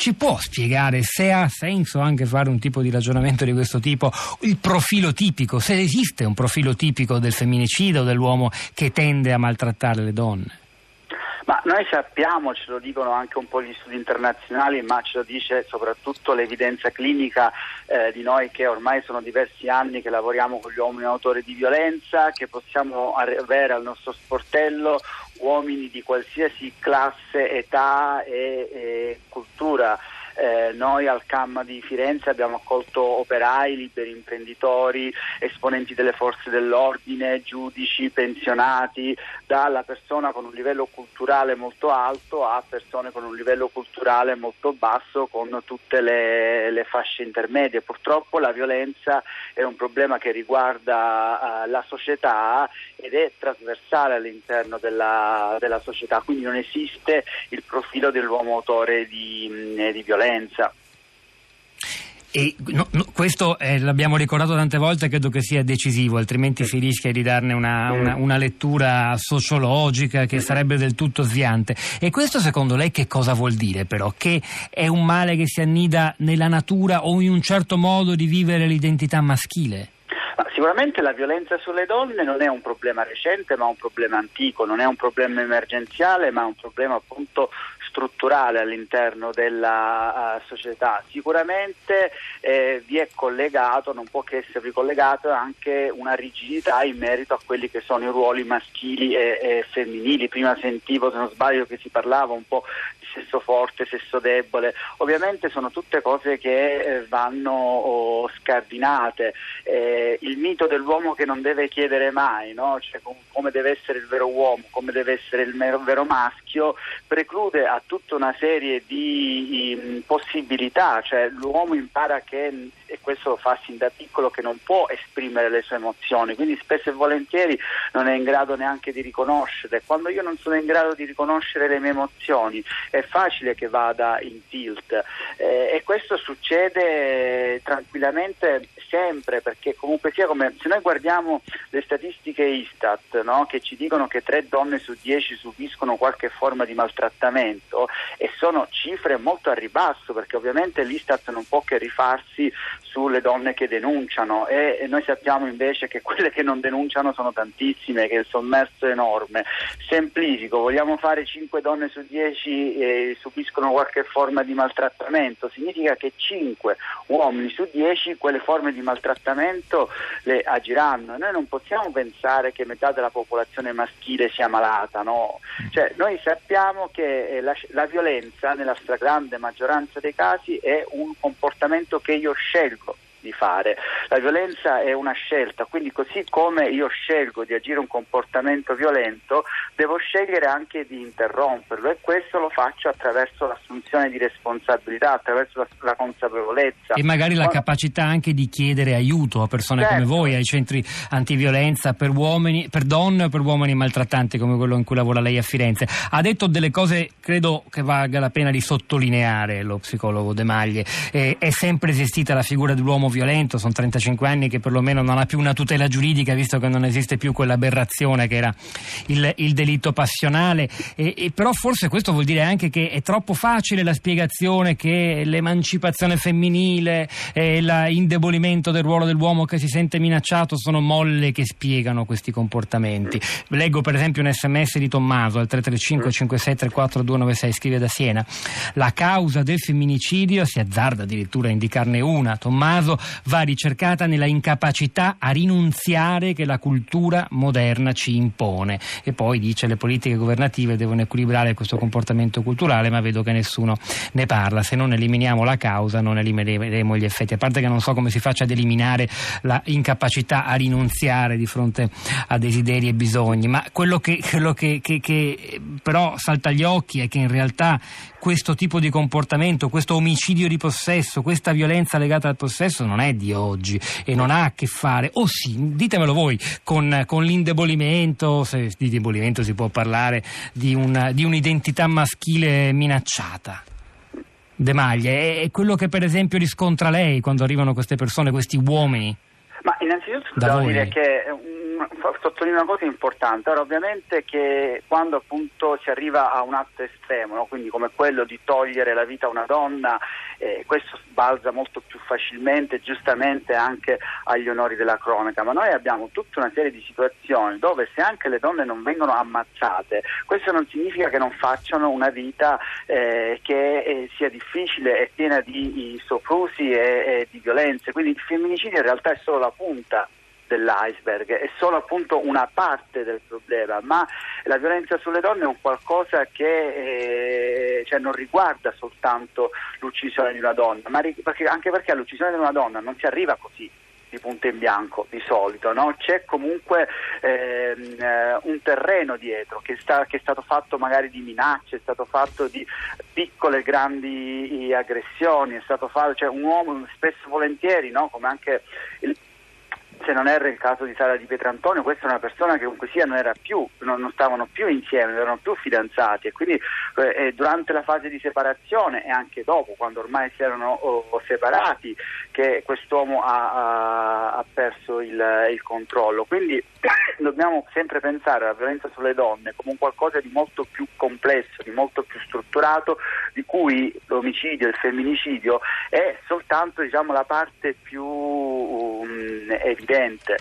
ci può spiegare se ha senso anche fare un tipo di ragionamento di questo tipo, il profilo tipico, se esiste un profilo tipico del femminicidio, dell'uomo che tende a maltrattare le donne? Ma noi sappiamo, ce lo dicono anche un po' gli studi internazionali, ma ce lo dice soprattutto l'evidenza clinica eh, di noi che ormai sono diversi anni che lavoriamo con gli uomini autori di violenza, che possiamo avere al nostro sportello uomini di qualsiasi classe, età e, e cultura. Eh, noi al CAM di Firenze abbiamo accolto operai, liberi imprenditori, esponenti delle forze dell'ordine, giudici, pensionati, dalla persona con un livello culturale molto alto a persone con un livello culturale molto basso con tutte le, le fasce intermedie. Purtroppo la violenza è un problema che riguarda uh, la società ed è trasversale all'interno della, della, società, quindi non esiste il profilo dell'uomo autore di, di violenza. E no, no, questo eh, l'abbiamo ricordato tante volte, credo che sia decisivo, altrimenti si rischia di darne una, una, una, lettura sociologica che sarebbe del tutto sviante. E questo secondo lei che cosa vuol dire però? Che è un male che si annida nella natura o in un certo modo di vivere l'identità maschile? Sicuramente la violenza sulle donne non è un problema recente ma un problema antico, non è un problema emergenziale ma un problema appunto strutturale all'interno della uh, società. Sicuramente eh, vi è collegato, non può che esservi collegato anche una rigidità in merito a quelli che sono i ruoli maschili e, e femminili. Prima sentivo, se non sbaglio, che si parlava un po' sesso forte, sesso debole, ovviamente sono tutte cose che eh, vanno oh, scardinate. Eh, il mito dell'uomo che non deve chiedere mai, no? cioè, com- come deve essere il vero uomo, come deve essere il vero maschio, preclude a tutta una serie di um, possibilità, cioè, l'uomo impara che e questo lo fa sin da piccolo che non può esprimere le sue emozioni, quindi spesso e volentieri non è in grado neanche di riconoscere. Quando io non sono in grado di riconoscere le mie emozioni è facile che vada in tilt eh, e questo succede tranquillamente sempre perché comunque sia come se noi guardiamo le statistiche Istat no, che ci dicono che tre donne su dieci subiscono qualche forma di maltrattamento e sono cifre molto a ribasso perché ovviamente l'Istat non può che rifarsi sulle donne che denunciano e, noi sappiamo invece che quelle che non denunciano sono tantissime, che il sommerso è enorme. Semplifico, vogliamo fare 5 donne su 10 eh, subiscono qualche forma di maltrattamento, significa che 5 uomini su 10 quelle forme di maltrattamento le agiranno. Noi non possiamo pensare che metà della popolazione maschile sia malata, no? cioè, noi sappiamo che eh, la, la violenza nella stragrande maggioranza dei casi è un comportamento che io scelgo di fare. La violenza è una scelta, quindi così come io scelgo di agire un comportamento violento, devo scegliere anche di interromperlo e questo lo faccio attraverso l'assunzione di responsabilità, attraverso la, la consapevolezza. E magari la capacità anche di chiedere aiuto a persone certo. come voi, ai centri antiviolenza per uomini, per donne o per uomini maltrattanti come quello in cui lavora lei a Firenze. Ha detto delle cose, credo che valga la pena di sottolineare lo psicologo De Maglie. Eh, è sempre esistita la figura dell'uomo violento, sono 35 anni che perlomeno non ha più una tutela giuridica visto che non esiste più quell'aberrazione che era il, il delitto passionale, e, e però forse questo vuol dire anche che è troppo facile la spiegazione che l'emancipazione femminile e l'indebolimento del ruolo dell'uomo che si sente minacciato sono molle che spiegano questi comportamenti. Leggo per esempio un sms di Tommaso al 335 5634 296 scrive da Siena. La causa del femminicidio si azzarda addirittura a indicarne una. Tommaso va ricercata nella incapacità a rinunziare che la cultura moderna ci impone. E poi dice le politiche governative devono equilibrare questo comportamento culturale, ma vedo che nessuno ne parla. Se non eliminiamo la causa non elimineremo gli effetti. A parte che non so come si faccia ad eliminare la incapacità a rinunziare di fronte a desideri e bisogni, ma quello che, quello che, che, che però salta agli occhi è che in realtà questo tipo di comportamento, questo omicidio di possesso, questa violenza legata al possesso non è di oggi e non ha a che fare, o sì, ditemelo voi, con, con l'indebolimento, se di indebolimento si può parlare, di, una, di un'identità maschile minacciata. De Maglie, è quello che per esempio riscontra lei quando arrivano queste persone, questi uomini? Ma innanzitutto devo dire che sottolineo una cosa importante, Ora, ovviamente che quando appunto si arriva a un atto estremo, no? quindi come quello di togliere la vita a una donna, eh, questo balza molto più facilmente, giustamente anche agli onori della cronaca, ma noi abbiamo tutta una serie di situazioni dove se anche le donne non vengono ammazzate, questo non significa che non facciano una vita eh, che eh, sia difficile e piena di soprusi e, e di violenze, quindi il femminicidio in realtà è solo la punta dell'iceberg, è solo appunto una parte del problema, ma la violenza sulle donne è un qualcosa che eh, cioè non riguarda soltanto l'uccisione di una donna, perché, anche perché all'uccisione di una donna non si arriva così di punto in bianco di solito, no? c'è comunque ehm, eh, un terreno dietro che, sta, che, è stato fatto magari di minacce, è stato fatto di piccole e grandi aggressioni, è stato fatto, cioè un uomo spesso volentieri, no? come anche il se non erro il caso di Sara di Pietrantonio, questa è una persona che comunque sia non era più, non, non stavano più insieme, non erano più fidanzati e quindi eh, durante la fase di separazione e anche dopo, quando ormai si erano oh, separati, che quest'uomo ha, ha, perso il, il, controllo. Quindi dobbiamo sempre pensare alla violenza sulle donne come un qualcosa di molto più complesso, di molto più strutturato, di cui l'omicidio il femminicidio è soltanto diciamo, la parte più um, evidente.